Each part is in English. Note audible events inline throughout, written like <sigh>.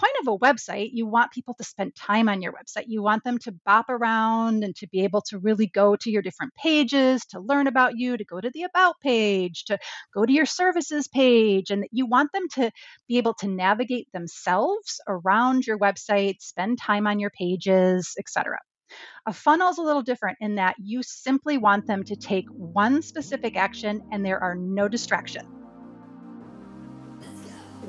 point of a website, you want people to spend time on your website. You want them to bop around and to be able to really go to your different pages, to learn about you, to go to the about page, to go to your services page. And you want them to be able to navigate themselves around your website, spend time on your pages, etc. A funnel is a little different in that you simply want them to take one specific action and there are no distractions.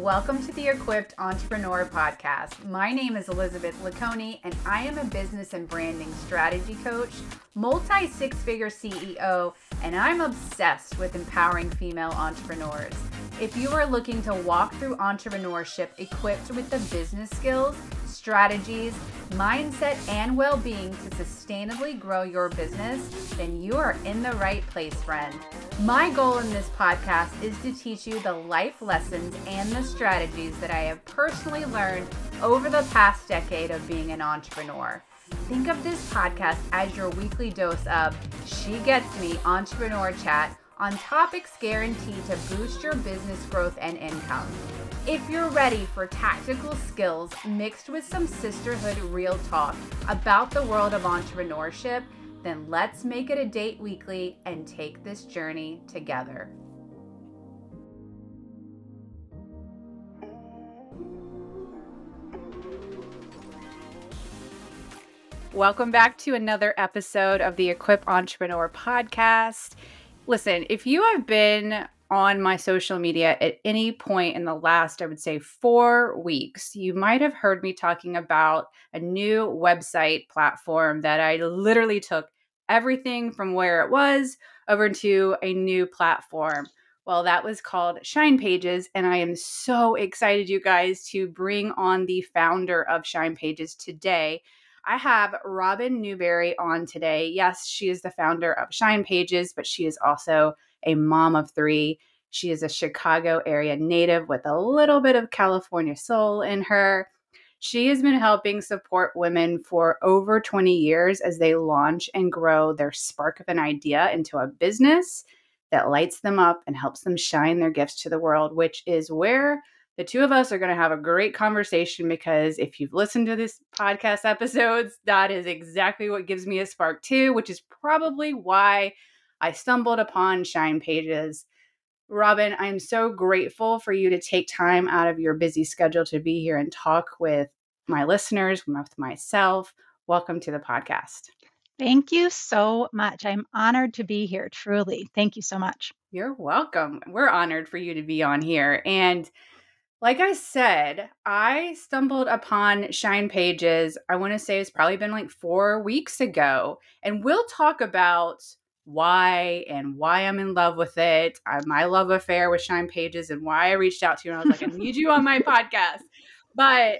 Welcome to the Equipped Entrepreneur Podcast. My name is Elizabeth LeConey, and I am a business and branding strategy coach, multi six figure CEO, and I'm obsessed with empowering female entrepreneurs. If you are looking to walk through entrepreneurship equipped with the business skills, strategies, mindset, and well being to sustainably grow your business, then you are in the right place, friend. My goal in this podcast is to teach you the life lessons and the strategies that I have personally learned over the past decade of being an entrepreneur. Think of this podcast as your weekly dose of She Gets Me Entrepreneur Chat on topics guaranteed to boost your business growth and income. If you're ready for tactical skills mixed with some sisterhood real talk about the world of entrepreneurship, then let's make it a date weekly and take this journey together. Welcome back to another episode of the Equip Entrepreneur podcast. Listen, if you have been on my social media at any point in the last, I would say, four weeks, you might have heard me talking about a new website platform that I literally took everything from where it was over to a new platform. Well, that was called Shine Pages. And I am so excited, you guys, to bring on the founder of Shine Pages today. I have Robin Newberry on today. Yes, she is the founder of Shine Pages, but she is also a mom of three. She is a Chicago area native with a little bit of California soul in her. She has been helping support women for over 20 years as they launch and grow their spark of an idea into a business that lights them up and helps them shine their gifts to the world, which is where the two of us are going to have a great conversation because if you've listened to this podcast <laughs> episodes, that is exactly what gives me a spark too, which is probably why I stumbled upon Shine Pages. Robin, I'm so grateful for you to take time out of your busy schedule to be here and talk with my listeners, with myself. Welcome to the podcast. Thank you so much. I'm honored to be here, truly. Thank you so much. You're welcome. We're honored for you to be on here. And like I said, I stumbled upon Shine Pages, I want to say it's probably been like four weeks ago. And we'll talk about why and why I'm in love with it, uh, my love affair with Shine Pages, and why I reached out to you. And I was like, I need you on my <laughs> podcast. But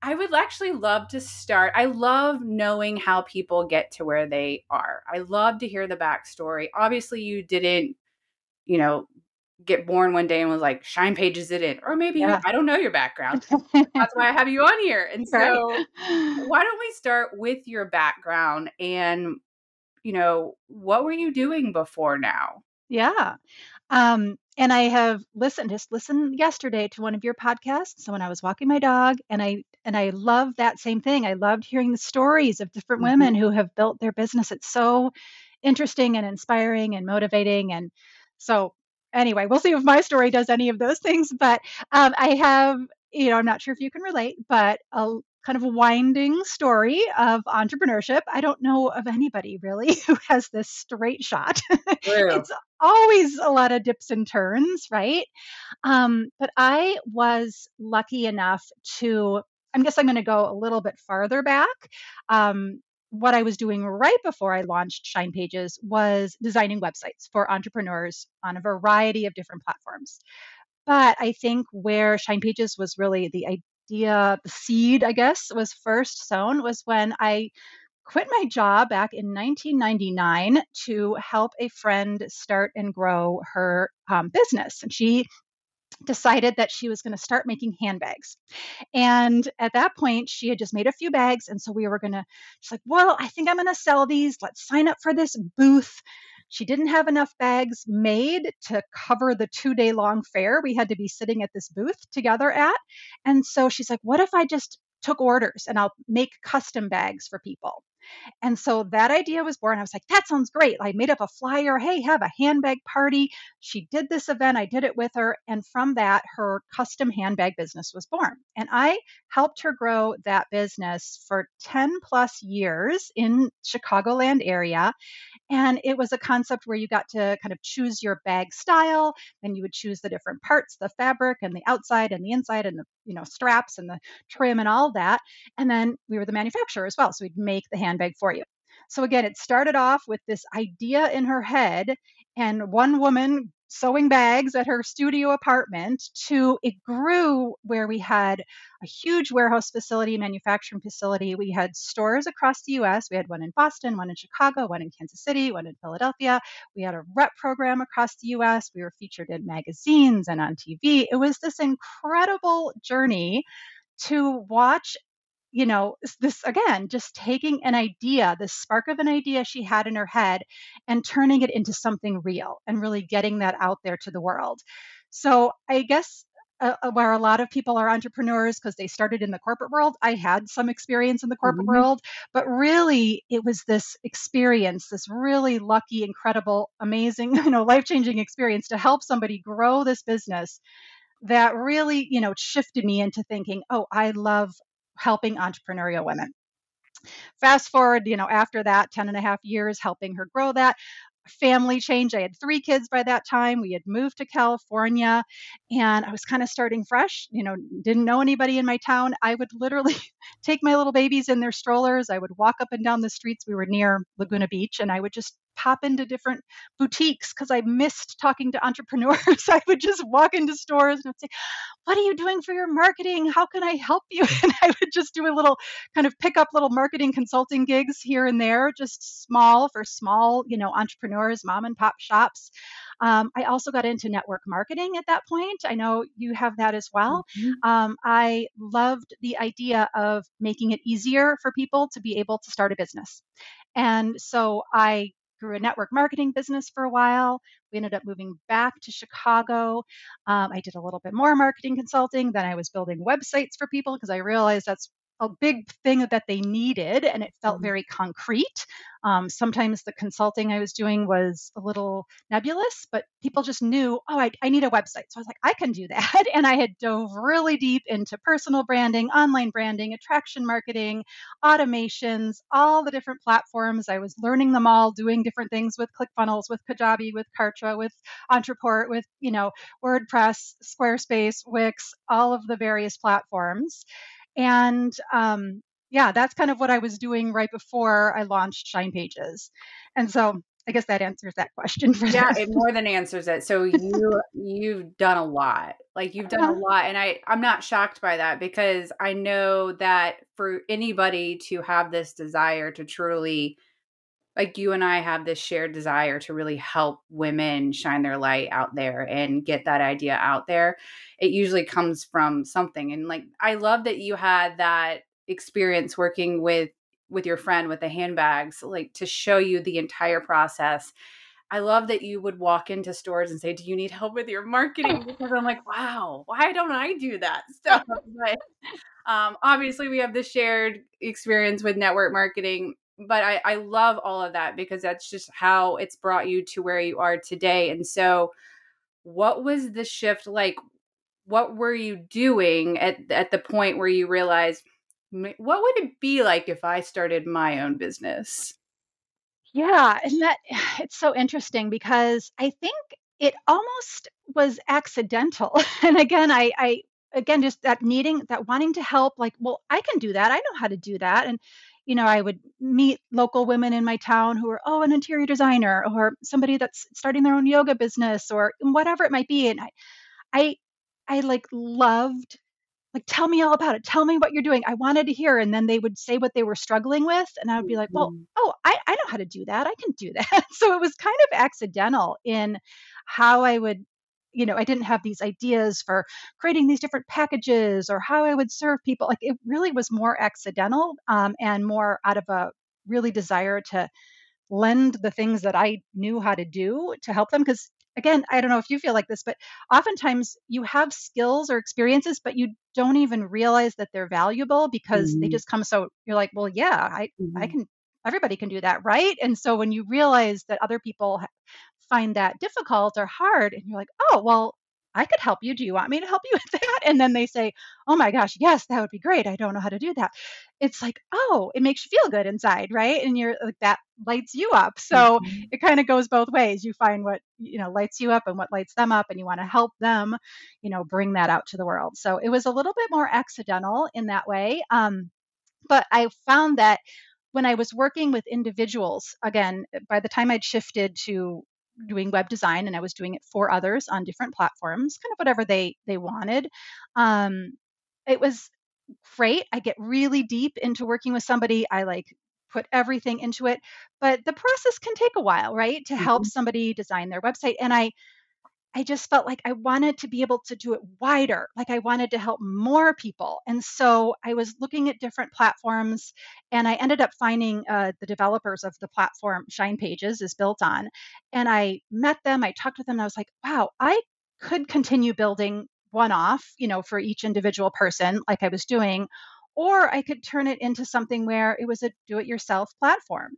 I would actually love to start. I love knowing how people get to where they are. I love to hear the backstory. Obviously, you didn't, you know, get born one day and was like, Shine Pages it in. Or maybe yeah. I don't know your background. That's why I have you on here. And <laughs> so, why don't we start with your background and you know, what were you doing before now? Yeah. Um, and I have listened, just listened yesterday to one of your podcasts. So when I was walking my dog, and I and I love that same thing. I loved hearing the stories of different mm-hmm. women who have built their business. It's so interesting and inspiring and motivating. And so anyway, we'll see if my story does any of those things. But um, I have, you know, I'm not sure if you can relate, but a kind of a winding story of entrepreneurship. I don't know of anybody really <laughs> who has this straight shot. it's always a lot of dips and turns, right? Um, but I was lucky enough to, I guess I'm going to go a little bit farther back. Um, what I was doing right before I launched Shine Pages was designing websites for entrepreneurs on a variety of different platforms. But I think where Shine Pages was really the idea, the seed, I guess, was first sown was when I quit my job back in 1999 to help a friend start and grow her um, business. And she decided that she was going to start making handbags. And at that point, she had just made a few bags. And so we were going to, she's like, well, I think I'm going to sell these. Let's sign up for this booth. she didn't have enough bags made to cover the two day long fair we had to be sitting at this booth together at. And so she's like, what if I just took orders and I'll make custom bags for people? And so that idea was born. I was like, that sounds great. I made up a flyer. Hey, have a handbag party. She did this event. I did it with her. And from that, her custom handbag business was born. And I helped her grow that business for 10 plus years in Chicagoland area. And it was a concept where you got to kind of choose your bag style, and you would choose the different parts, the fabric and the outside and the inside and the you know straps and the trim and all that. And then we were the manufacturer as well, so we'd make the handbag for you. So again, it started off with this idea in her head, and one woman sewing bags at her studio apartment to it grew where we had a huge warehouse facility, manufacturing facility. We had stores across the US. We had one in Boston, one in Chicago, one in Kansas City, one in Philadelphia. We had a rep program across the US. We were featured in magazines and on TV. It was this incredible journey to watch you know, this again, just taking an idea, this spark of an idea she had in her head and turning it into something real and really getting that out there to the world. So I guess uh, uh where a lot of people are entrepreneurs because they started in the corporate world. I had some experience in the corporate mm-hmm. world, but really it was this experience, this really lucky, incredible, amazing, <laughs> you know, life changing experience to help somebody grow this business that really, you know, shifted me into thinking, oh, I love helping entrepreneurial women. Fast forward, you know, after that 10 and a half years helping her grow that, family change. I had three kids by that time. We had moved to California and I was kind of starting fresh, you know, didn't know anybody in my town. I would literally <laughs> take my little babies in their strollers. I would walk up and down the streets. We were near Laguna Beach and I would just pop into different boutiques because I missed talking to entrepreneurs. <laughs> I would just walk into stores and I'd say, What are you doing for your marketing? How can I help you? <laughs> And I would just do a little kind of pick up little marketing consulting gigs here and there, just small for small, you know, entrepreneurs, mom and pop shops. Um, I also got into network marketing at that point. I know you have that as well. Mm-hmm. Um, I loved the idea of making it easier for people to be able to start a business. And so I grew a network marketing business for a while. We ended up moving back to Chicago. Um, I did a little bit more marketing consulting. Then I was building websites for people because I realized that's a big thing that they needed and it felt mm-hmm. very concrete. Um, sometimes the consulting I was doing was a little nebulous, but people just knew, oh, I, I need a website. So I was like, I can do that. <laughs> And I had dove really deep into personal branding, online branding, attraction marketing, automations, all the different platforms. I was learning them all, doing different things with ClickFunnels, with Kajabi, with Kartra, with Entreport, with, you know, WordPress, Squarespace, Wix, all of the various platforms. And um, yeah, that's kind of what I was doing right before I launched Shine Pages. And so I guess that answers that question <laughs> for you. Yeah, it more than answers it. So you you've done a lot. Like you've done a uh-huh. lot and I I'm not shocked by that because I know that for anybody to have this desire to truly like you and I have this shared desire to really help women shine their light out there and get that idea out there. It usually comes from something. And like I love that you had that experience working with with your friend with the handbags, like to show you the entire process. I love that you would walk into stores and say, "Do you need help with your marketing?" <laughs> Because I'm like, "Wow, why don't I do that <laughs> stuff?" <laughs> But um, obviously, we have the shared experience with network marketing, but I, I love all of that because that's just how it's brought you to where you are today. And so, what was the shift like? What were you doing at at the point where you realized what would it be like if I started my own business? Yeah, and that <sighs> it's so interesting because I think it almost was accidental. <laughs> and again, I, I again just that needing that wanting to help like well i can do that i know how to do that and you know, I would meet local women in my town who are, oh, an interior designer or somebody that's starting their own yoga business or whatever it might be. And I, I, I like loved like tell me all about it tell me what you're doing i wanted to hear and then they would say what they were struggling with and i would be like well mm-hmm. oh I, I know how to do that i can do that <laughs> so it was kind of accidental in how i would you know, I didn't have these ideas for creating these different packages or how I would serve people. Like it really was more accidental um, and more out of a really desire to lend the things that I knew how to do to help them because again, I don't know if you feel like this, but oftentimes you have skills or experiences, but you don't even realize that they're valuable because mm-hmm. they just come so you're like, well, yeah, I mm-hmm. I can everybody can do that, right? And so when you realize that other people find that difficult or hard and you're like, "Oh, well, I could help you. Do you want me to help you <laughs> with that? And then they say, Oh my gosh, yes, that would be great. I don't know how to do that. It's like, oh, it makes you feel good inside, right? And you're like, that lights you up. So mm-hmm. it kind of goes both ways. You find what, you know, lights you up and what lights them up, and you want to help them, you know, bring that out to the world. So it was a little bit more accidental in that way. Um, but I found that when I was working with individuals, again, by the time I'd shifted to doing web design and I was doing it for others on different platforms, kind of whatever they they wanted. Um, it was great. I get really deep into working with somebody. I like put everything into it, but the process can take a while, right? To help mm-hmm. somebody design their website. And I I just felt like I wanted to be able to do it wider. Like I wanted to help more people. And so I was looking at different platforms and I ended up finding uh, the developers of the platform Shine Pages is built on. And I met them, I talked with them, and I was like, wow, I could continue building one off, you know, for each individual person like I was doing. Or I could turn it into something where it was a do it yourself platform.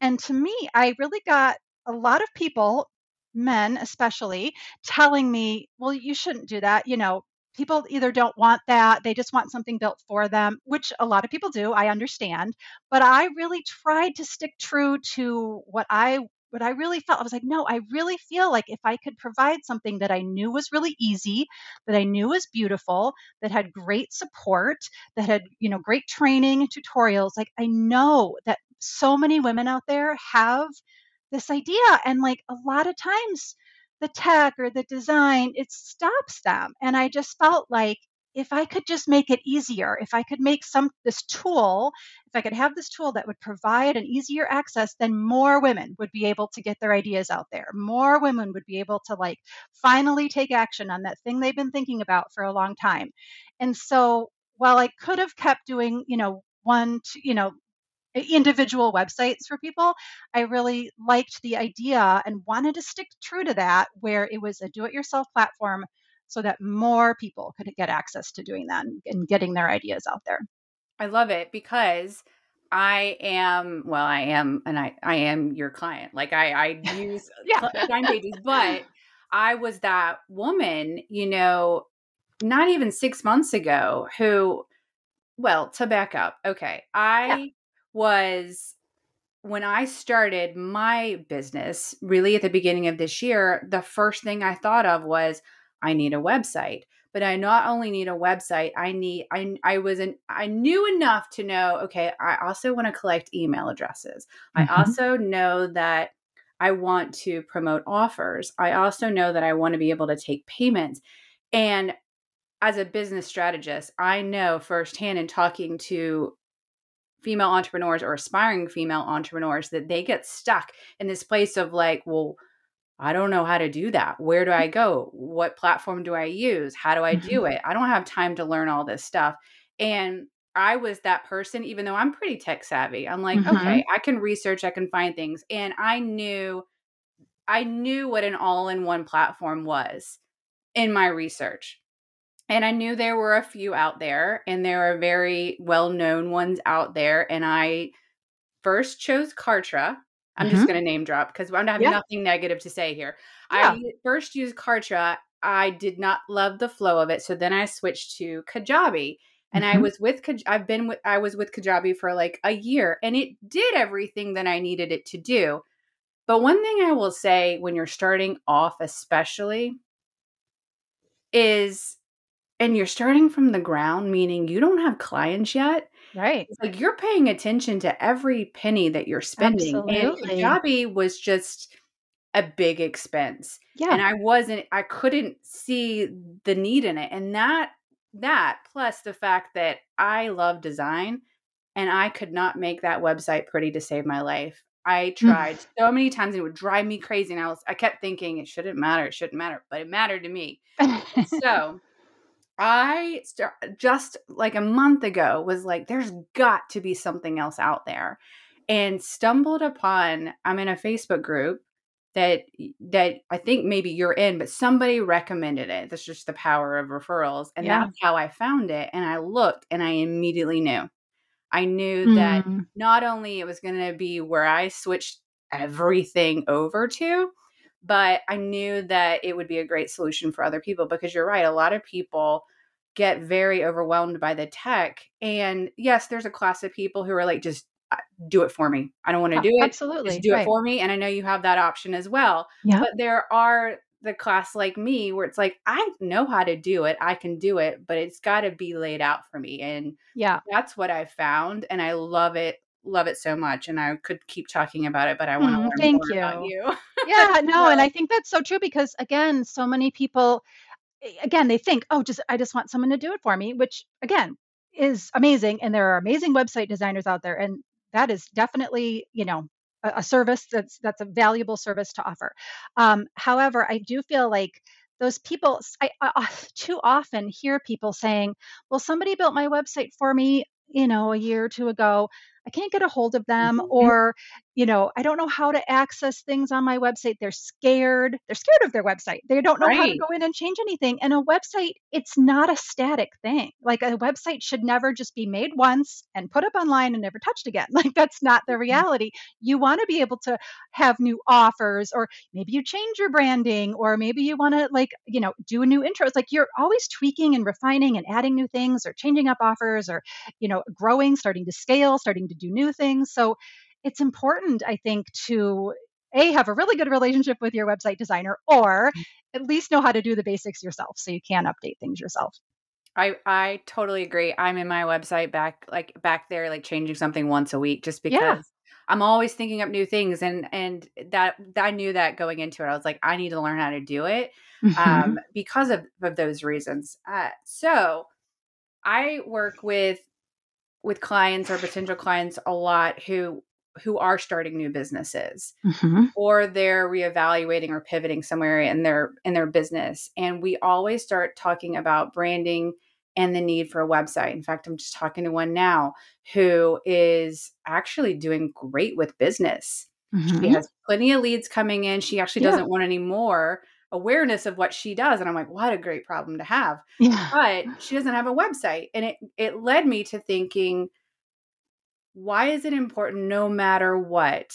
And to me, I really got a lot of people men especially telling me well you shouldn't do that you know people either don't want that they just want something built for them which a lot of people do i understand but i really tried to stick true to what i what i really felt i was like no i really feel like if i could provide something that i knew was really easy that i knew was beautiful that had great support that had you know great training tutorials like i know that so many women out there have this idea and like a lot of times the tech or the design it stops them and i just felt like if i could just make it easier if i could make some this tool if i could have this tool that would provide an easier access then more women would be able to get their ideas out there. More women would be able to like finally take action on that thing they've been thinking about for a long time. And so while i could have kept doing you know one you know individual websites for people. I really liked the idea and wanted to stick true to that, where it was a do it yourself platform so that more people could get access to doing that and getting their ideas out there. I love it because I am well, I am, and I I am your client. Like I I <laughs> use yeah. Pages, <laughs> but I was that woman, you know, not even six months ago who, well, to back up, okay, I yeah was when I started my business, really at the beginning of this year, the first thing I thought of was I need a website. But I not only need a website, I need I I was an I knew enough to know, okay, I also want to collect email addresses. Mm-hmm. I also know that I want to promote offers. I also know that I want to be able to take payments. And as a business strategist, I know firsthand in talking to female entrepreneurs or aspiring female entrepreneurs that they get stuck in this place of like, well, I don't know how to do that. Where do I <laughs> go? What platform do I use? How do I do mm-hmm. it? I don't have time to learn all this stuff. And I was that person, even though I'm pretty tech savvy. I'm like, mm-hmm. okay, I can research, I can find things. And I knew, I knew what an all in one platform was in my research. And I knew there were a few out there, and there are very well known ones out there. And I first chose Kartra. I'm mm-hmm. just going to name drop because I have yeah. nothing negative to say here. Yeah. I first used Kartra. I did not love the flow of it, so then I switched to Kajabi. And mm-hmm. I was with I've been with I was with Kajabi for like a year, and it did everything that I needed it to do. But one thing I will say when you're starting off, especially, is and you're starting from the ground, meaning you don't have clients yet. Right. It's like you're paying attention to every penny that you're spending. Absolutely. And Kajabi was just a big expense. Yeah. And I wasn't, I couldn't see the need in it. And that, that plus the fact that I love design and I could not make that website pretty to save my life. I <laughs> tried so many times and it would drive me crazy. And I was, I kept thinking it shouldn't matter. It shouldn't matter, but it mattered to me. <laughs> so I just like a month ago was like, there's got to be something else out there. and stumbled upon I'm in a Facebook group that that I think maybe you're in, but somebody recommended it. That's just the power of referrals. And yeah. that's how I found it. And I looked and I immediately knew. I knew mm. that not only it was going to be where I switched everything over to, but I knew that it would be a great solution for other people because you're right. A lot of people get very overwhelmed by the tech. And yes, there's a class of people who are like, just uh, do it for me. I don't want to do it. Absolutely. Just do right. it for me. And I know you have that option as well. Yeah. But there are the class like me where it's like, I know how to do it. I can do it, but it's got to be laid out for me. And yeah, that's what I found. And I love it love it so much and I could keep talking about it, but I want to mm, learn thank more you. about you. yeah, <laughs> no, and I think that's so true because again, so many people again, they think, "Oh, just I just want someone to do it for me," which again is amazing and there are amazing website designers out there and that is definitely, you know, a, a service that's that's a valuable service to offer. Um, however, I do feel like those people I, I <laughs> too often hear people saying, "Well, somebody built my website for me, you know, a year or two ago. I can't get a hold of them mm-hmm. or you know, I don't know how to access things on my website. They're scared. They're scared of their website. They don't know right. how to go in and change anything. And a website, it's not a static thing. Like a website should never just be made once and put up online and never touched again. <laughs> Like that's not the mm-hmm. reality. You want to be able to have new offers or maybe you change your branding or maybe you want to like, you know, do a new intro. It's like you're always tweaking and refining and adding new things or changing up offers or, you know, growing, starting to scale, starting to do new things. So it's important, I think, to a have a really good relationship with your website designer or mm. at least know how to do the basics yourself so you can update things yourself i i totally agree i'm in my website back like back there like changing something once a week just because yeah. i'm always thinking up new things and and that i knew that going into it i was like i need to learn how to do it mm-hmm. um, because of, of those reasons uh, so i work with with clients or potential clients a lot who who are starting new businesses mm-hmm. or they're reevaluating or pivoting somewhere in their in their business and we always start talking about branding and the need for a website. In fact, I'm just talking to one now who is actually doing great with business. Mm-hmm. She has plenty of leads coming in. She actually yeah. doesn't want any more awareness of what she does and I'm like, what a great problem to have. Yeah. But she doesn't have a website and it it led me to thinking why is it important no matter what?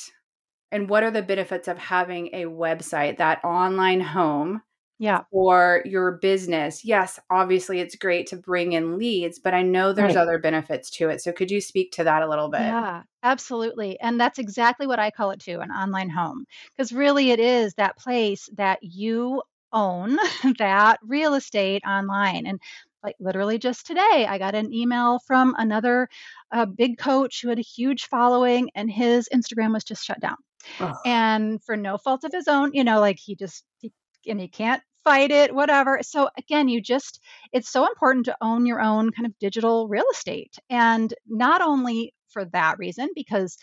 And what are the benefits of having a website, that online home? Yeah. For your business. Yes, obviously it's great to bring in leads, but I know there's right. other benefits to it. So could you speak to that a little bit? Yeah, absolutely. And that's exactly what I call it too, an online home. Because really it is that place that you own <laughs> that real estate online. And like literally just today, I got an email from another uh, big coach who had a huge following, and his Instagram was just shut down. Oh. And for no fault of his own, you know, like he just, he, and he can't fight it, whatever. So again, you just, it's so important to own your own kind of digital real estate. And not only for that reason, because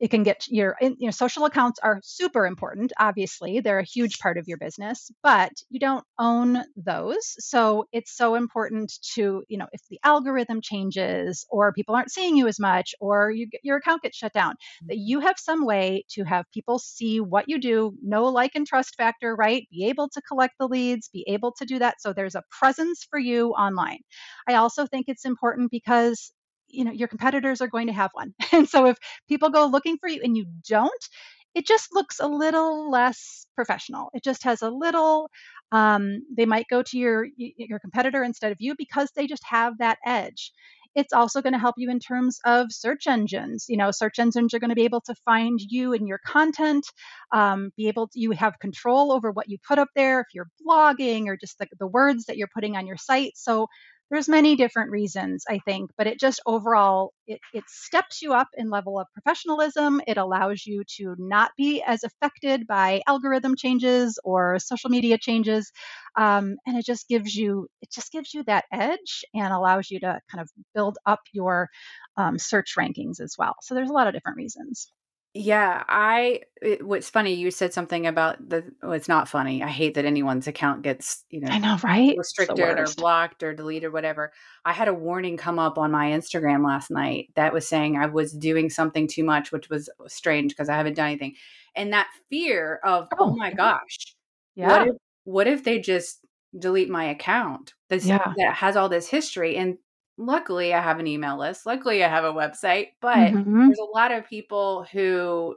it can get your eh, you know social accounts are super important obviously they're a huge part of your business but you don't own those so it's so important to you know if the algorithm changes or people aren't seeing you as much or you get, your account gets shut down mm. that you have some way to have people see what you do know like and trust factor right? Be able to collect the leads be able to do that so there's a presence for you online. I also think it's important because you know your competitors are going to have one. <laughs> And so if people go looking for you and you don't it just looks a little less professional. It just has a little um, they might go to your your competitor instead of you because they just have that edge. It's also going to help you in terms of search engines. You know search engines are going to be able to find you and your content um, be able to you have control over what you put up there if you're blogging or just the, the words that you're putting on your site. So there's many different reasons i think but it just overall it, it steps you up in level of professionalism. It allows you to not be as affected by algorithm changes or social media changes um, and it just gives you it just gives you that edge and allows you to kind of build up your um, search rankings as well. So there's a lot of different reasons Yeah, I it, what's funny you said something about the well, it's not funny. I hate that anyone's account gets, you know, I know, right? restricted or blocked or deleted whatever. I had a warning come up on my Instagram last night that was saying I was doing something too much, which was strange because I haven't done anything. And that fear of, oh, oh my gosh, yeah. What if, what if they just delete my account this, yeah. that has all this history? And luckily I have an email list. Luckily I have a website, but mm-hmm. there's a lot of people who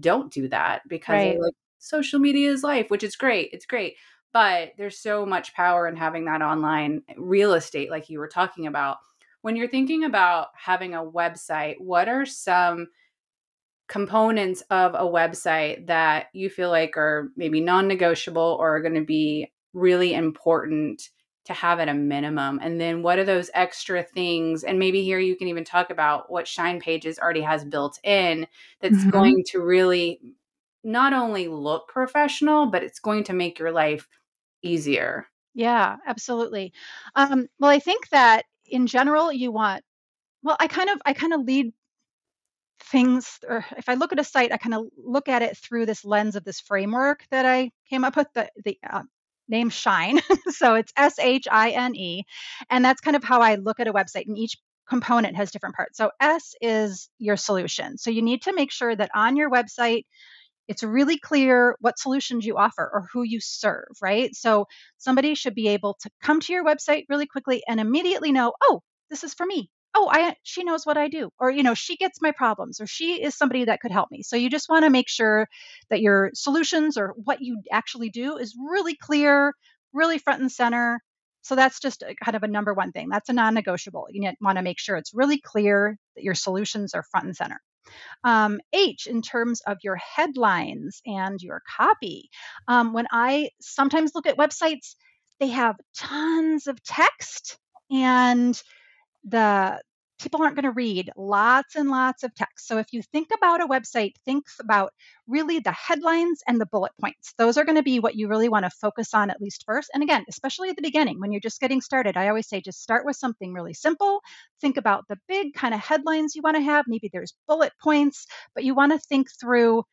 don't do that because right. like social media is life, which is great. It's great. But there's so much power in having that online real estate like you were talking about. When you're thinking about having a website, what are some components of a website that you feel like are maybe non-negotiable or are going to be really important to have at a minimum. And then what are those extra things? And maybe here you can even talk about what shine pages already has built in that's mm-hmm. going to really not only look professional but it's going to make your life easier. Yeah absolutely. Um, well i think that in general you want well i kind of i kind of lead things or if i look at a site i kind of look at it through this lens of this framework that i came up with the, the uh, name Shine. <laughs> so it's S H I N E. And that's kind of how I look at a website, and each component has different parts. So S is your solution. So you need to make sure that on your website, it's really clear what solutions you offer or who you serve, right? So somebody should be able to come to your website really quickly and immediately know, oh, this is for me oh i she knows what i do or you know she gets my problems or she is somebody that could help me. So you just want to make sure that your solutions or what you actually do is really clear really front and center. So that's just a, kind of a number one thing. That's a non-negotiable. You want to make sure it's really clear that your solutions are front and center. Um, H, in terms of your headlines and your copy. Um, when I sometimes look at websites, they have tons of text and the people aren't going to read lots and lots of text. So if you think about a website, think about really the headlines and the bullet points. Those are going to be what you really want to focus on at least first. And again, especially at the beginning when you're just getting started, I always say just start with something really simple. Think about the big kind of headlines you want to have. Maybe there's bullet points, but you want to think through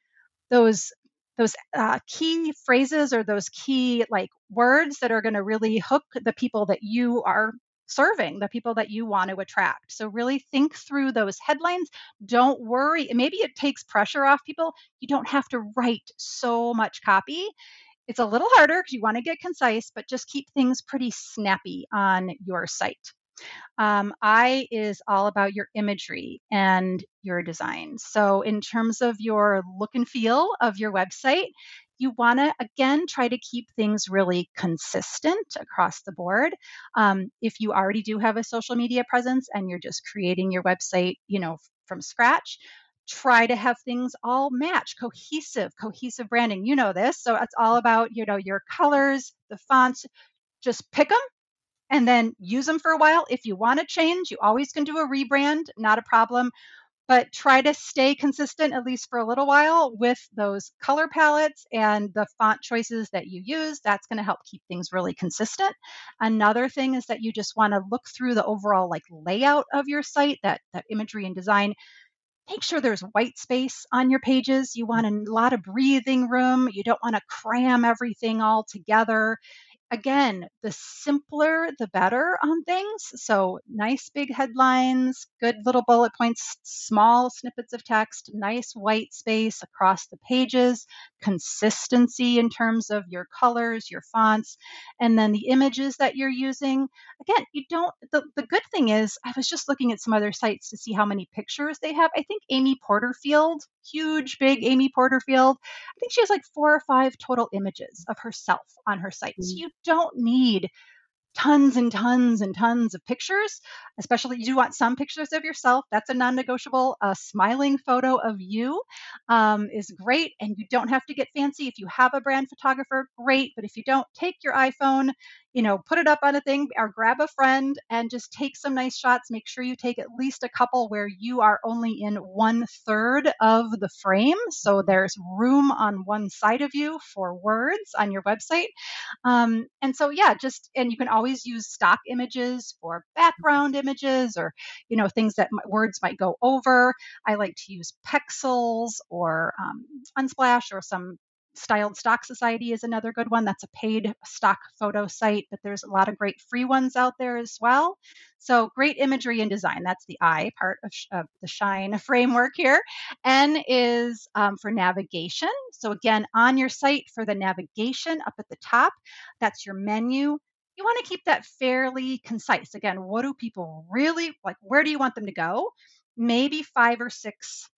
those those uh, key phrases or those key like words that are going to really hook the people that you are serving the people that you want to attract. So really think through those headlines. Don't worry. Maybe it takes pressure off people. You don't have to write so much copy. It's a little harder because you want to get concise, but just keep things pretty snappy on your site. Um, I is all about your imagery and your design. So, in terms of your look and feel of your website, you want to again try to keep things really consistent across the board. Um, if you already do have a social media presence and you're just creating your website you know from scratch try to have things all match cohesive cohesive branding you know this. So it's all about you know your colors the fonts just pick them and then use them for a while. If you want to change you always can do a rebrand not a problem but try to stay consistent at least for a little while with those color palettes and the font choices that you use. That's going to help keep things really consistent. Another thing is that you just want to look through the overall like layout of your site, that that imagery and design. Make sure there's white space on your pages. You want a lot of breathing room. You don't want to cram everything all together again, the simpler the better on things. So, nice big headlines, good little bullet points, small snippets of text, nice white space across the pages, consistency in terms of your colors, your fonts, and then the images that you're using. Again, you don't, the, the good thing is, I was just looking at some other sites to see how many pictures they have. I think Amy Porterfield, huge, big Amy Porterfield, I think she has like four or five total images of herself on her site. So, mm. you don't need tons and tons and tons of pictures, especially you do want some pictures of yourself. That's a non negotiable. A smiling photo of you um, is great, and you don't have to get fancy. If you have a brand photographer, great. But if you don't, take your iPhone, you know, put it up on a thing or grab a friend and just take some nice shots. Make sure you take at least a couple where you are only in one third of the frame. So there's room on one side of you for words on your website. Um, and so, yeah, just, and you can always use stock images for background images or, you know, things that words might go over. I like to use Pexels or um, Unsplash or some Styled Stock Society is another good one. That's a paid stock photo site, but there's a lot of great free ones out there as well. So great imagery and design. That's the I part of, of the Shine <laughs> framework here. N is um, for navigation. So again, on your site for the navigation up at the top, that's your menu. You want to keep that fairly concise. Again, what do people really like? Where do you want them to go? Maybe five or six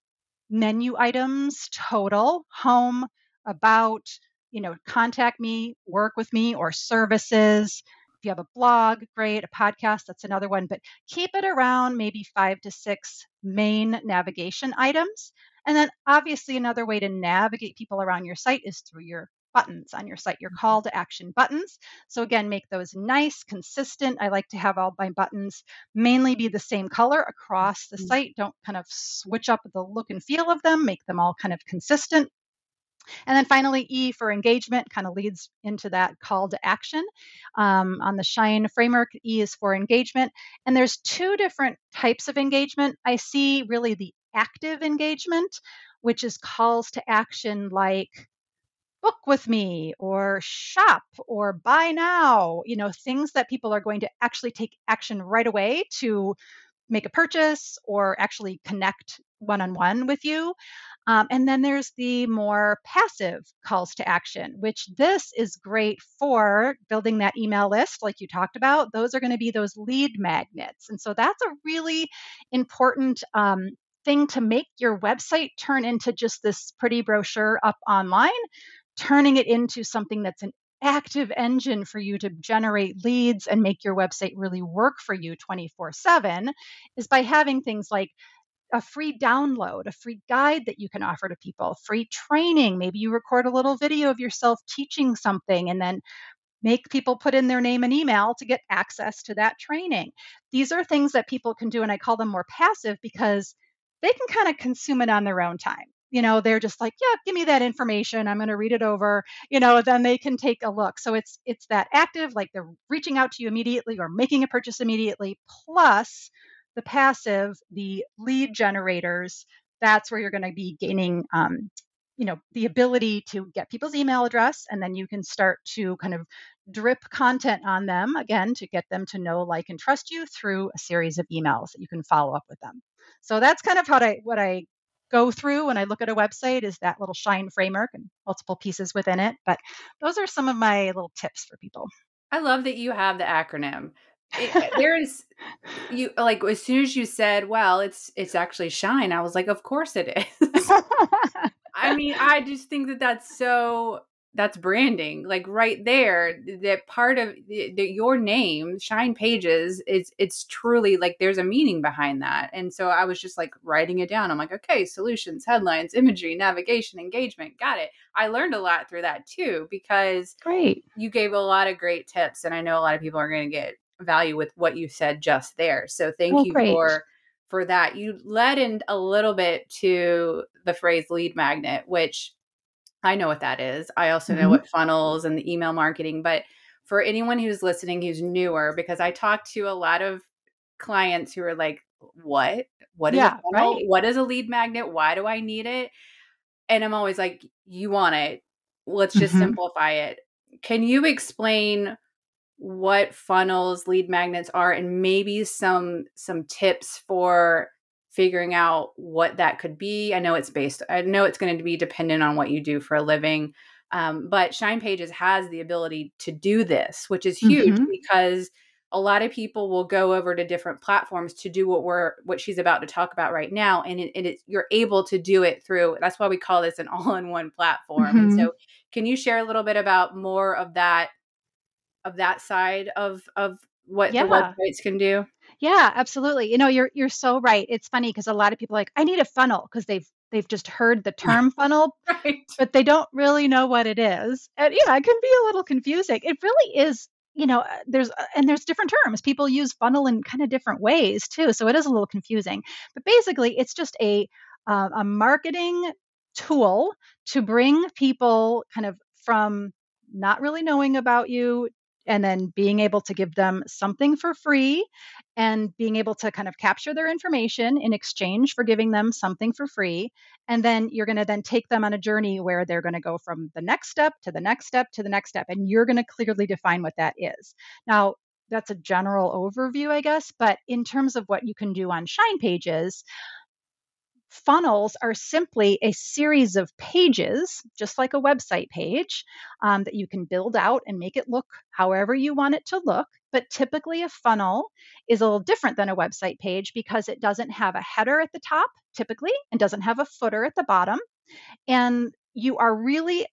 menu items total home about, you know, contact me, work with me, or services. If you have a blog, great. A podcast, that's another one. But keep it around maybe five to six main navigation items. And then obviously another way to navigate people around your site is through your buttons on your site, your mm-hmm. call to action buttons. So again, make those nice, consistent. I like to have all my buttons mainly be the same color across the mm-hmm. site. Don't kind of switch up the look and feel of them, make them all kind of consistent. And then finally, E for engagement kind of leads into that call to action. Um, on the Shine framework, E is for engagement. And there's two different types of engagement. I see really the active engagement, which is calls to action like book with me or shop or buy now, you know, things that people are going to actually take action right away to make a purchase or actually connect one on one with you. Um, and then there's the more passive calls to action, which this is great for building that email list, like you talked about. Those are going to be those lead magnets. And so that's a really important um, thing to make your website turn into just this pretty brochure up online, turning it into something that's an active engine for you to generate leads and make your website really work for you 24 7 is by having things like a free download, a free guide that you can offer to people, free training. Maybe you record a little video of yourself teaching something and then make people put in their name and email to get access to that training. These are things that people can do, and I call them more passive because they can kind of consume it on their own time. You know, they're just like, yeah, give me that information. I'm going to read it over. You know, then they can take a look. So it's it's that active, like they're reaching out to you immediately or making a purchase immediately, plus the passive, the lead generators, that's where you're going to be gaining, um, you know, the ability to get people's email address, and then you can start to kind of drip content on them again to get them to know, like, and trust you through a series of emails that you can follow up with them. So that's kind of how I what I go through when I look at a website is that little shine framework and multiple pieces within it. But those are some of my little tips for people. I love that you have the acronym it, there is you like as soon as you said well it's it's actually shine i was like of course it is. <laughs> I mean i just think that that's so that's branding like right there that part of the, the, your name shine pages is it's truly like there's a meaning behind that and so i was just like writing it down. I'm like okay solutions headlines imagery navigation engagement got it. I learned a lot through that too because great. you gave a lot of great tips and i know a lot of people are going to get value with what you said just there. So thank well, you great. for for that. You led in a little bit to the phrase lead magnet, which I know what that is. I also mm-hmm. know what funnels and the email marketing, but for anyone who's listening who's newer, because I talk to a lot of clients who are like, what? What is yeah, a funnel? Right. What is a lead magnet? Why do I need it? And I'm always like, you want it. Let's just mm-hmm. simplify it. Can you explain what funnels lead magnets are and maybe some some tips for figuring out what that could be i know it's based i know it's going to be dependent on what you do for a living um, but shine pages has the ability to do this which is huge mm-hmm. because a lot of people will go over to different platforms to do what we're what she's about to talk about right now and, it, you're able to do it through that's why we call this an all-in-one platform mm-hmm. and so can you share a little bit about more of that of that side of of what yeah. the websites can do? Yeah, absolutely. You know, you're you're so right. It's funny because a lot of people like, I need a funnel because they've they've just heard the term funnel, <laughs> right. but they don't really know what it is. And yeah, it can be a little confusing. It really is you know, uh, there's uh, and there's different terms. People use funnel in kind of different ways too, so it is a little confusing. But basically, it's just a uh, a marketing tool to bring people kind of from not really knowing about you and then being able to give them something for free and being able to kind of capture their information in exchange for giving them something for free. And then you're going to then take them on a journey where they're going to go from the next step to the next step to the next step and you're going to clearly define what that is. Now that's a general overview i guess but in terms of what you can do on shine pages funnels are simply a series of pages, just like a website page, um, that you can build out and make it look however you want it to look. But typically, a funnel is a little different than a website page because it doesn't have a header at the top, typically, and doesn't have a footer at the bottom. And you are really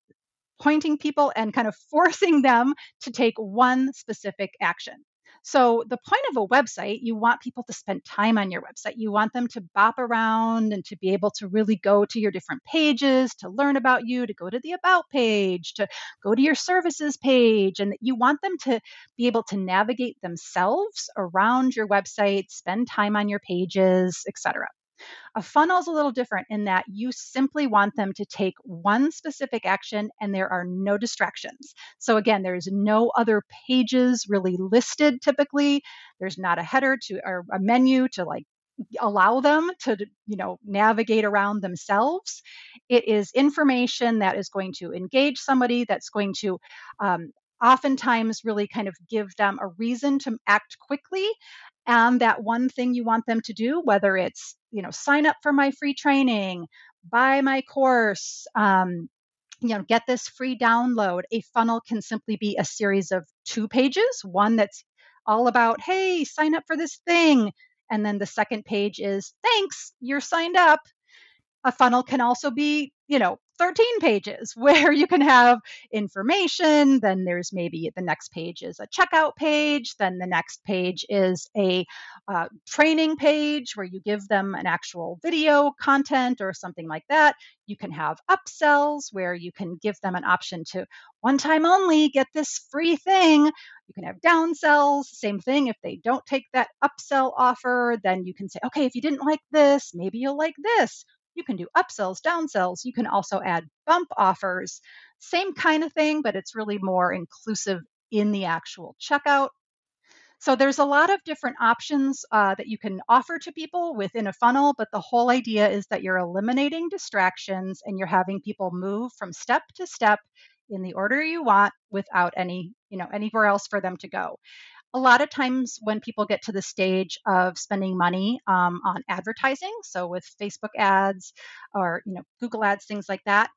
pointing people and kind of <laughs> forcing them to take one specific action. So, the point of a website, you want people to spend time on your website. You want them to bop around and to be able to really go to your different pages, to learn about you, to go to the About page, to go to your services page. And you want them to be able to navigate themselves around your website, spend time on your pages, etc. A funnel is a little different in that you simply want them to take one specific action and there are no distractions. So, again, there's no other pages really listed typically. There's not a header to or a menu to like allow them to you know navigate around themselves it is information that is going to engage somebody that's going to um, oftentimes really kind of give them a reason to act quickly and that one thing you want them to do whether it's you know sign up for my free training buy my course um, you know get this free download a funnel can simply be a series of two pages one that's all about hey sign up for this thing and then the second page is thanks you're signed up. A funnel can also be you know 13 pages <laughs> where you can have information. Then there's maybe the next page is a checkout page. Then the next page is a uh, training page where you give them an actual video content or something like that. You can have upsells where you can give them an option to one time only get this free thing. You can have downsells, same thing. If they don't take that upsell offer, then you can say, okay, if you didn't like this, maybe you'll like this you can do upsells, downsells. You can also add bump offers. Same kind of thing, but it's really more inclusive in the actual checkout. So there's a lot of different options uh, that you can offer to people within a funnel, but the whole idea is that you're eliminating distractions and you're having people move from step to step in the order you want without any, you know, anywhere else for them to go a lot of times when people get to the stage of spending money um, on advertising so with facebook ads or you know google ads things like that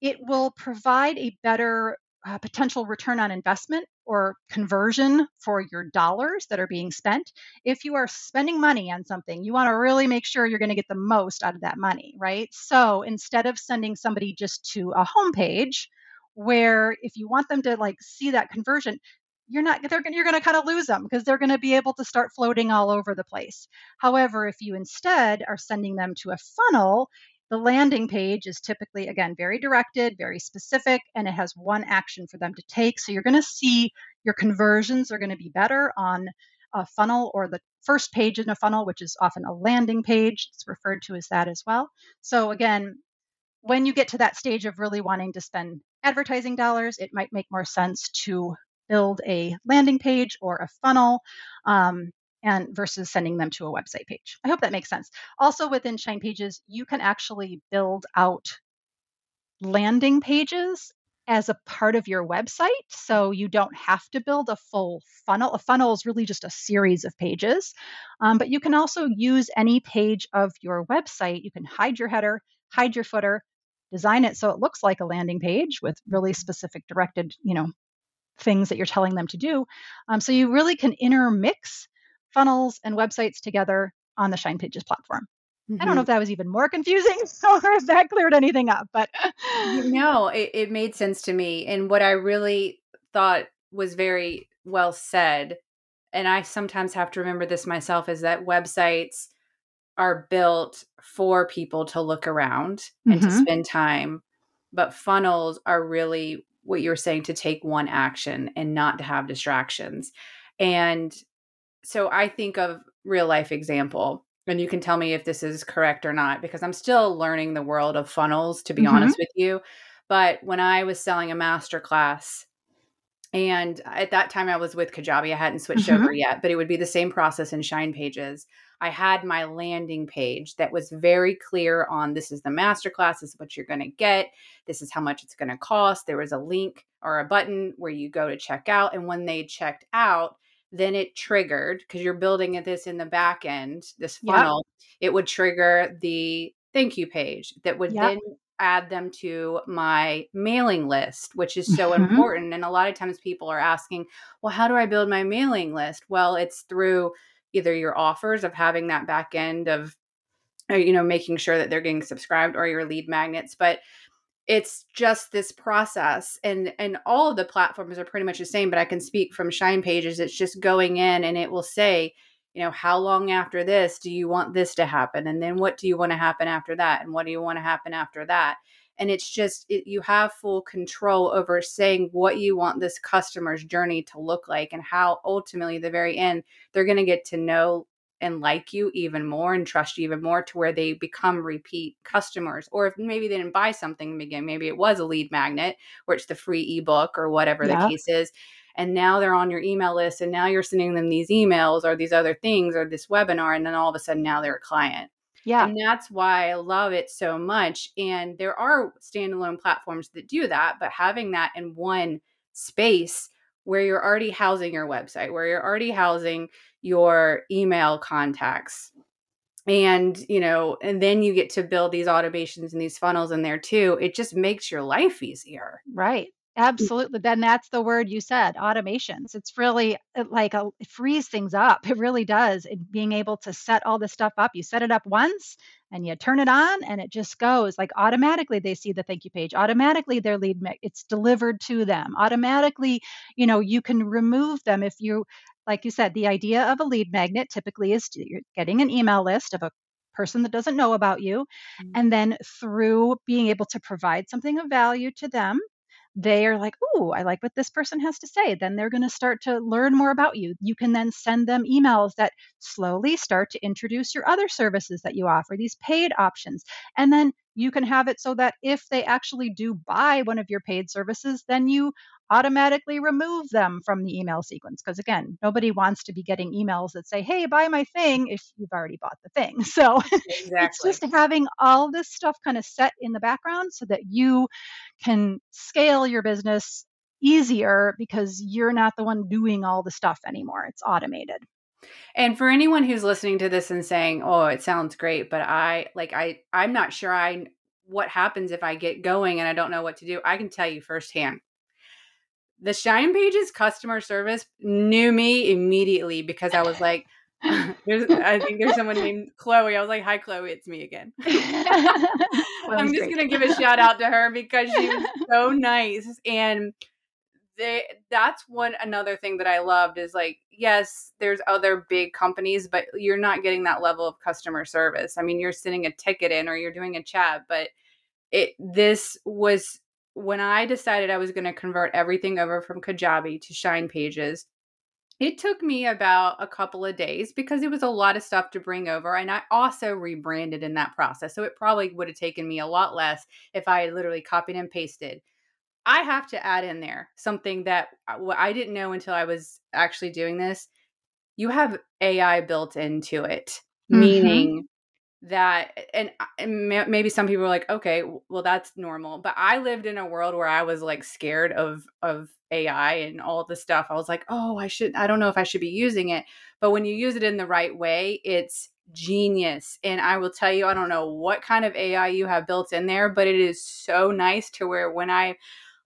it will provide a better uh, potential return on investment or conversion for your dollars that are being spent. If you are spending money on something, you want to really make sure you're going to get the most out of that money, right? So instead of sending somebody just to a homepage, where if you want them to like see that conversion, you're not they're going you're going to kind of lose them because they're going to be able to start floating all over the place. However, if you instead are sending them to a funnel, the landing page is typically again very directed, very specific and it has one action for them to take. So you're going to see your conversions are going to be better on a funnel or the first page in a funnel, which is often a landing page. It's referred to as that as well. So again, when you get to that stage of really wanting to spend advertising dollars, it might make more sense to build a landing page or a funnel um, and versus sending them to a website page. I hope that makes sense. Also within Shine Pages, you can actually build out landing pages as a part of your website. So you don't have to build a full funnel. A funnel is really just a series of pages. Um, but you can also use any page of your website. You can hide your header, hide your footer, design it so it looks like a landing page with really specific directed, you know, things that you're telling them to do. Um, so you really can intermix funnels and websites together on the Shine Pages platform. Mm-hmm. I don't know mm-hmm. if that was even more confusing <laughs> or if that cleared anything up, but no, it, it made sense to me. And what I really thought was very well said, and I sometimes have to remember this myself, is that websites are built for people to look around and mm-hmm. to spend time, but funnels are really what you're saying to take one action and not to have distractions. And so I think of real life example and you can tell me if this is correct or not because I'm still learning the world of funnels to be mm-hmm. honest with you. But when I was selling a master class and at that time I was with Kajabi, I hadn't switched mm-hmm. over yet, but it would be the same process in Shine Pages. I had my landing page that was very clear on this is the masterclass, this is what you're going to get, this is how much it's going to cost. There was a link or a button where you go to check out. And when they checked out, then it triggered because you're building this in the back end, this funnel, yep. it would trigger the thank you page that would yep. then add them to my mailing list, which is so mm-hmm. important. And a lot of times people are asking, well, how do I build my mailing list? Well, it's through either your offers of having that back end of, uh, you know, making sure that they're getting subscribed or your lead magnets. But it's just this process and and all of the platforms are pretty much the same but i can speak from shine pages it's just going in and it will say you know how long after this do you want this to happen and then what do you want to happen after that and what do you want to happen after that and it's just it, you have full control over saying what you want this customer's journey to look like and how ultimately at the very end they're going to get to know and like you even more and trust you even more to where they become repeat customers. Or if maybe they didn't buy something again, maybe it was a lead magnet or it's the free ebook or whatever yeah. the case is. And now they're on your email list and now you're sending them these emails or these other things or this webinar. And then all of a sudden now they're a client. Yeah. And that's why I love it so much. And there are standalone platforms that do that, but having that in one space where you're already housing your website, where you're already housing your email contacts and you know and then you get to build these automations and these funnels in there too it just makes your life easier right absolutely then that's the word you said automations it's really uh, like a, it frees things up it really does it, being able to set all this stuff up you set it up once and you turn it on and it just goes like automatically they see the thank you page automatically their lead it's delivered to them automatically you know you can remove them if you like you said, the idea of a lead magnet typically is you're getting an email list of a person that doesn't know about you. Mm-hmm. And then through being able to provide something of value to them, they are like, oh, I like what this person has to say." Then they're going to start to learn more about you. You can then send them emails that slowly start to introduce your other services that you offer, these paid options. And then you can have it so that if they actually do buy one of your paid services, then you automatically remove them from the email sequence. Because again, nobody wants to be getting emails that say, hey, buy my thing if you've already bought the thing. <laughs> So exactly. it's just having all this stuff kind of set in the background so that you can scale your business easier because you're not the one doing all the stuff anymore. It's automated. And for anyone who's listening to this and saying, "Oh, it sounds great, but I like I I'm not sure I what happens if I get going and I don't know what to do." I can tell you firsthand the Shine Pages customer service knew me immediately because I was like, <laughs> there's, I think there's someone named Chloe. I was like, "Hi, Chloe, it's me again." <laughs> I'm just great. gonna give a shout out to her because she was so nice, and they. That's one another thing that I loved is like, yes, there's other big companies, but you're not getting that level of customer service. I mean, you're sending a ticket in or you're doing a chat, but it this was when I decided I was going to convert everything over from Kajabi to Shine Pages, it took me about a couple of days because it was a lot of stuff to bring over. And I also rebranded in that process. So it probably would have taken me a lot less if I had literally copied and pasted. I have to add in there something that uh, I didn't know until I was actually doing this. You have AI built into it, mm-hmm. meaning that and, and, maybe some people are like okay well that's normal but i lived in a world where i was like scared of of ai and all the stuff i was like oh i should i don't know if i should be using it but when you use it in the right way it's genius and i will tell you i don't know what kind of ai you have built in there but it is so nice to where when i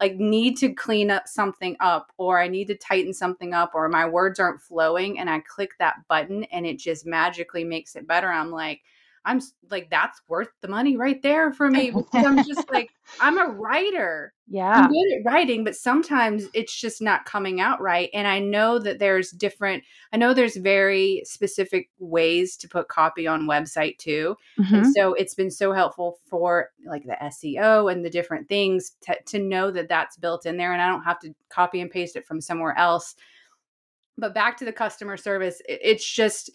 like need to clean up something up or I need to tighten something up or my words aren't flowing and I click that button and it just magically makes it better. I'm like, I'm like, that's worth the money right there for me. I'm just like, <laughs> I'm a writer. Yeah. I'm good at writing, but sometimes it's just not coming out right. And I know that there's different, I know there's very specific ways to put copy on website too. Mm-hmm. And so it's been so helpful for like the SEO and the different things to, to know that that's built in there and I don't have to copy and paste it from somewhere else. But back to the customer service, it's just,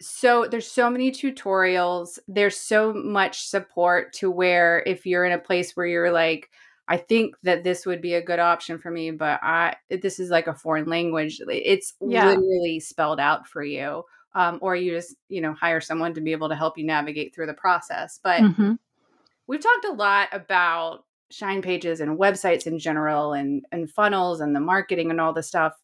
so there's so many tutorials there's so much support to where if you're in a place where you're like i think that this would be a good option for me but i this is like a foreign language it's yeah. literally spelled out for you um, or you just you know hire someone to be able to help you navigate through the process but mm-hmm. we've talked a lot about shine pages and websites in general and and funnels and the marketing and all the stuff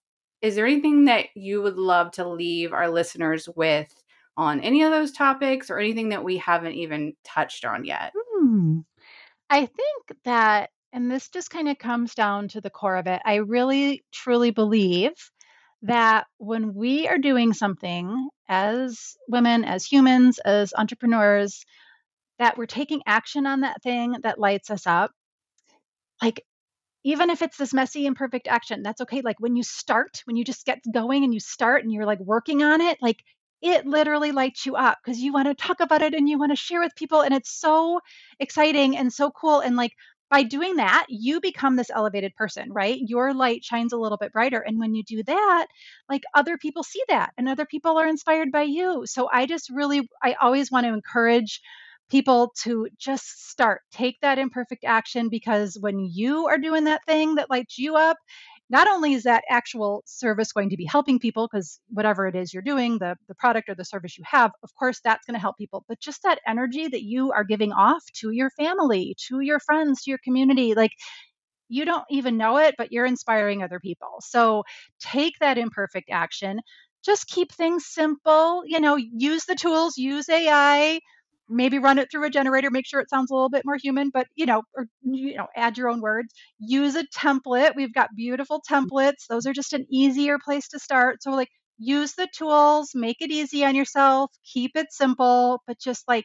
is there anything that you would love to leave our listeners with on any of those topics or anything that we haven't even touched on yet? Hmm. I think that, and this just kind of comes down to the core of it, I really truly believe that when we are doing something as women, as humans, as entrepreneurs, that we're taking action on that thing that lights us up. Like, even if it's this messy, imperfect action, that's okay. Like, when you start, when you just get going and you start and you're like working on it, like, it literally lights you up because you want to talk about it and you want to share with people and it's so exciting and so cool and like by doing that you become this elevated person right? Your light shines a little bit brighter and when you do that like other people see that and other people are inspired by you. So i just really i always want to encourage people to just start take that imperfect action because when you are doing that thing that lights you up not only is that actual service going to be helping people because whatever it is you're doing the the product or the service you have of course that's going to help people but just that energy that you are giving off to your family to your friends to your community like you don't even know it but you're inspiring other people. So take that imperfect action. Just keep things simple you know use the tools use ai maybe run it through a generator make sure it sounds a little bit more human but you know or you know add your own words. Use a template. We've got beautiful mm-hmm. templates. Those are just an easier place to start. So like use the tools make it easy on yourself keep it simple but just like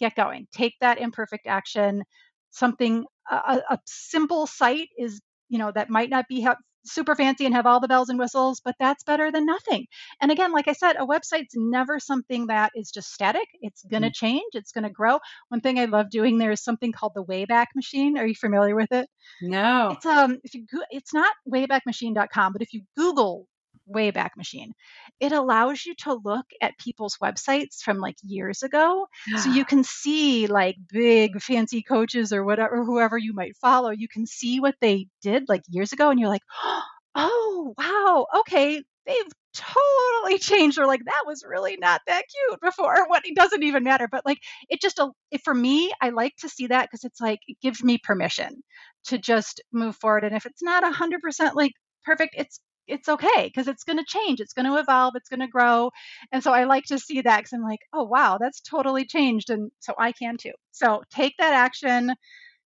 get going. Take that imperfect action. Something a, a simple site is you know that might not be super fancy and have all the bells and whistles, but that's better than nothing. And again, like I said, a website's never something that is just static. It's going to mm. change, it's going to grow. One thing I love doing there is something called the Wayback Machine. Are you familiar with it? No. It's um if you it's not waybackmachine.com, but if you Google Wayback Machine. It allows you to look at people's websites from like years ago. So you <gasps> can see like big fancy coaches or whatever, whoever you might follow. You can see what they did like years ago. And you're like, <gasps> oh, wow, okay, they've totally <laughs> changed or like that was really not that cute before what it doesn't even matter but like it just it, for me i like to see that because it's like it gives me permission to just move forward and if it's not 100% like perfect it's it's okay because it's going to change it's going to evolve it's going to grow and so i like to see that because i'm like oh wow that's totally changed and so i can too so take that action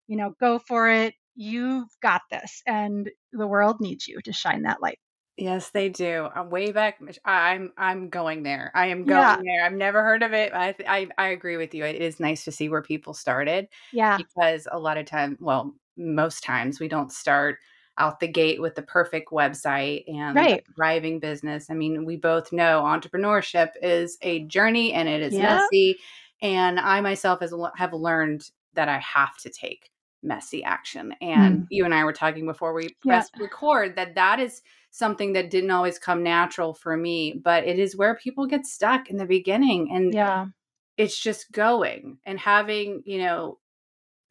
you know go for it you've got this and the world needs you to shine that light Yes, they do. I'm way back. I'm I'm going there. I am going yeah. there. I've never heard of it. I, I I agree with you. It is nice to see where people started. Yeah. Because a lot of time, well, most times we don't start out the gate with the perfect website and right. thriving business. I mean, we both know entrepreneurship is a journey and it is yeah. messy. And I myself has, have learned that I have to take messy action. And mm. you and I were talking before we pressed yeah. record that that is something that didn't always come natural for me, but it is where people get stuck in the beginning. And yeah, it's just going and having, you know,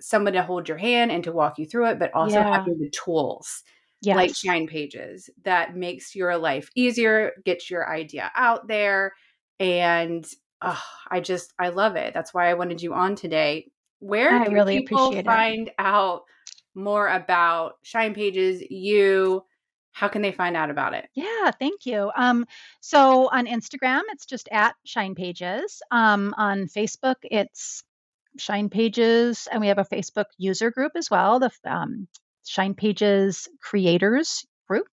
someone to hold your hand and to walk you through it, but also yeah. having the tools yes. like Shine Pages that makes your life easier, gets your idea out there. And oh, I just, I love it. That's why I wanted you on today. Where I do really appreciate find it. out more about Shine Pages, you, how can they find out about it? Yeah, thank you. Um, so on Instagram, it's just at Shine Pages. Um, on Facebook, it's Shine Pages, and we have a Facebook user group as well, the um, Shine Pages creators group.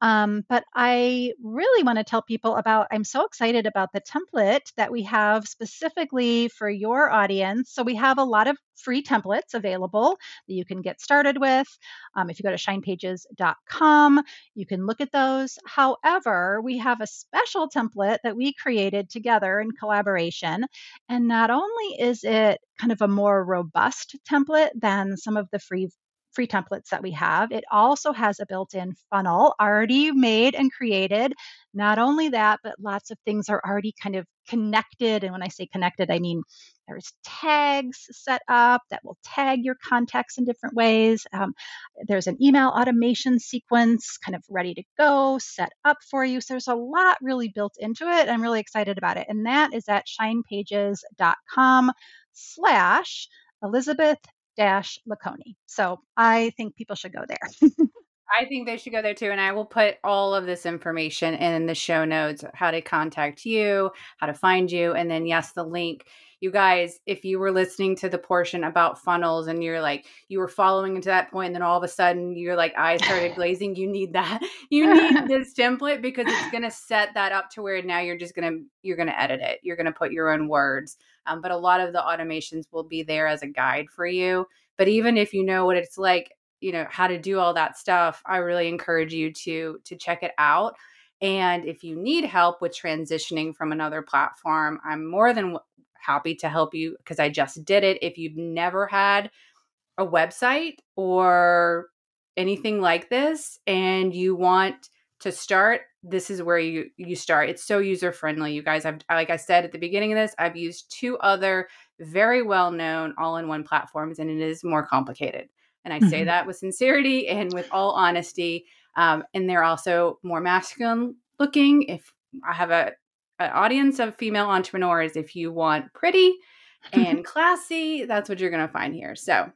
Um, but I really want to tell people about, I'm so excited about the template that we have specifically for your audience. So we have a lot of free templates available that you can get started with. Um, if you go to shinepages.com, you can look at those. However, we have a special template that we created together in collaboration. And not only is it kind of a more robust template than some of the free free templates that we have. It also has a built in funnel already made and created. Not only that, but lots of things are already kind of connected. And when I say connected, I mean there's tags set up that will tag your contacts in different ways. Um, there's an email automation sequence kind of ready to go, set up for you. So there's a lot really built into it. I'm really excited about it. And that is at shinepages.com slash Elizabeth LeConey. So I think people should go there. <laughs> I think they should go there too. And I will put all of this information in the show notes how to contact you, how to find you. And then, yes, the link. You guys, if you were listening to the portion about funnels and you're like, you were following into that point, and then all of a sudden you're like, eyes started <laughs> glazing, you need that. <laughs> You need this template because it's going to set that up to where now you're just going to, you're going to edit it. You're going to put your own words. Um, but a lot of the automations will be there as a guide for you. But even if you know what it's like you know how to do all that stuff i really encourage you to to check it out and if you need help with transitioning from another platform i'm more than happy to help you because i just did it if you've never had a website or anything like this and you want to start this is where you you start it's so user friendly you guys i've like i said at the beginning of this i've used two other very well known all in one platforms and it is more complicated and I mm-hmm. say that with sincerity and with all honesty. Um, and they're also more masculine looking. If I have a an audience of female entrepreneurs, if you want pretty <laughs> and classy, that's what you're going to find here. So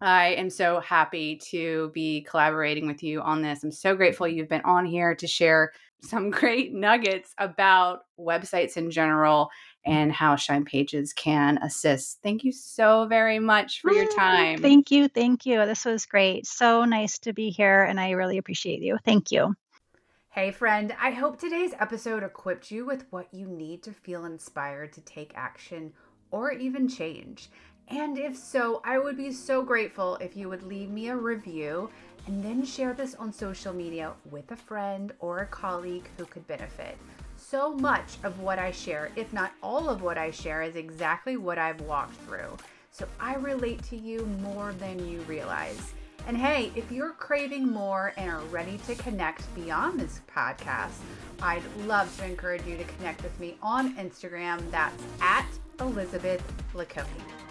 I am so happy to be collaborating with you on this. I'm so grateful you've been on here to share some <laughs> great nuggets about websites in general and how Shine Pages can assist. Thank you so very much for your time. Thank you. Thank you. This was great. So nice to be here, and I really appreciate you. Thank you. Hey, friend, I hope today's episode equipped you with what you need to feel inspired to take action or even change. And if so, I would be so grateful if you would leave me a review and then share this on social media with a friend or a colleague who could benefit. So much of what I share, if not all of what I share, is exactly what I've walked through. So I relate to you more than you realize. And hey, if you're craving more and are ready to connect beyond this podcast, I'd love to encourage you to connect with me on Instagram. That's at Elizabeth LeConey.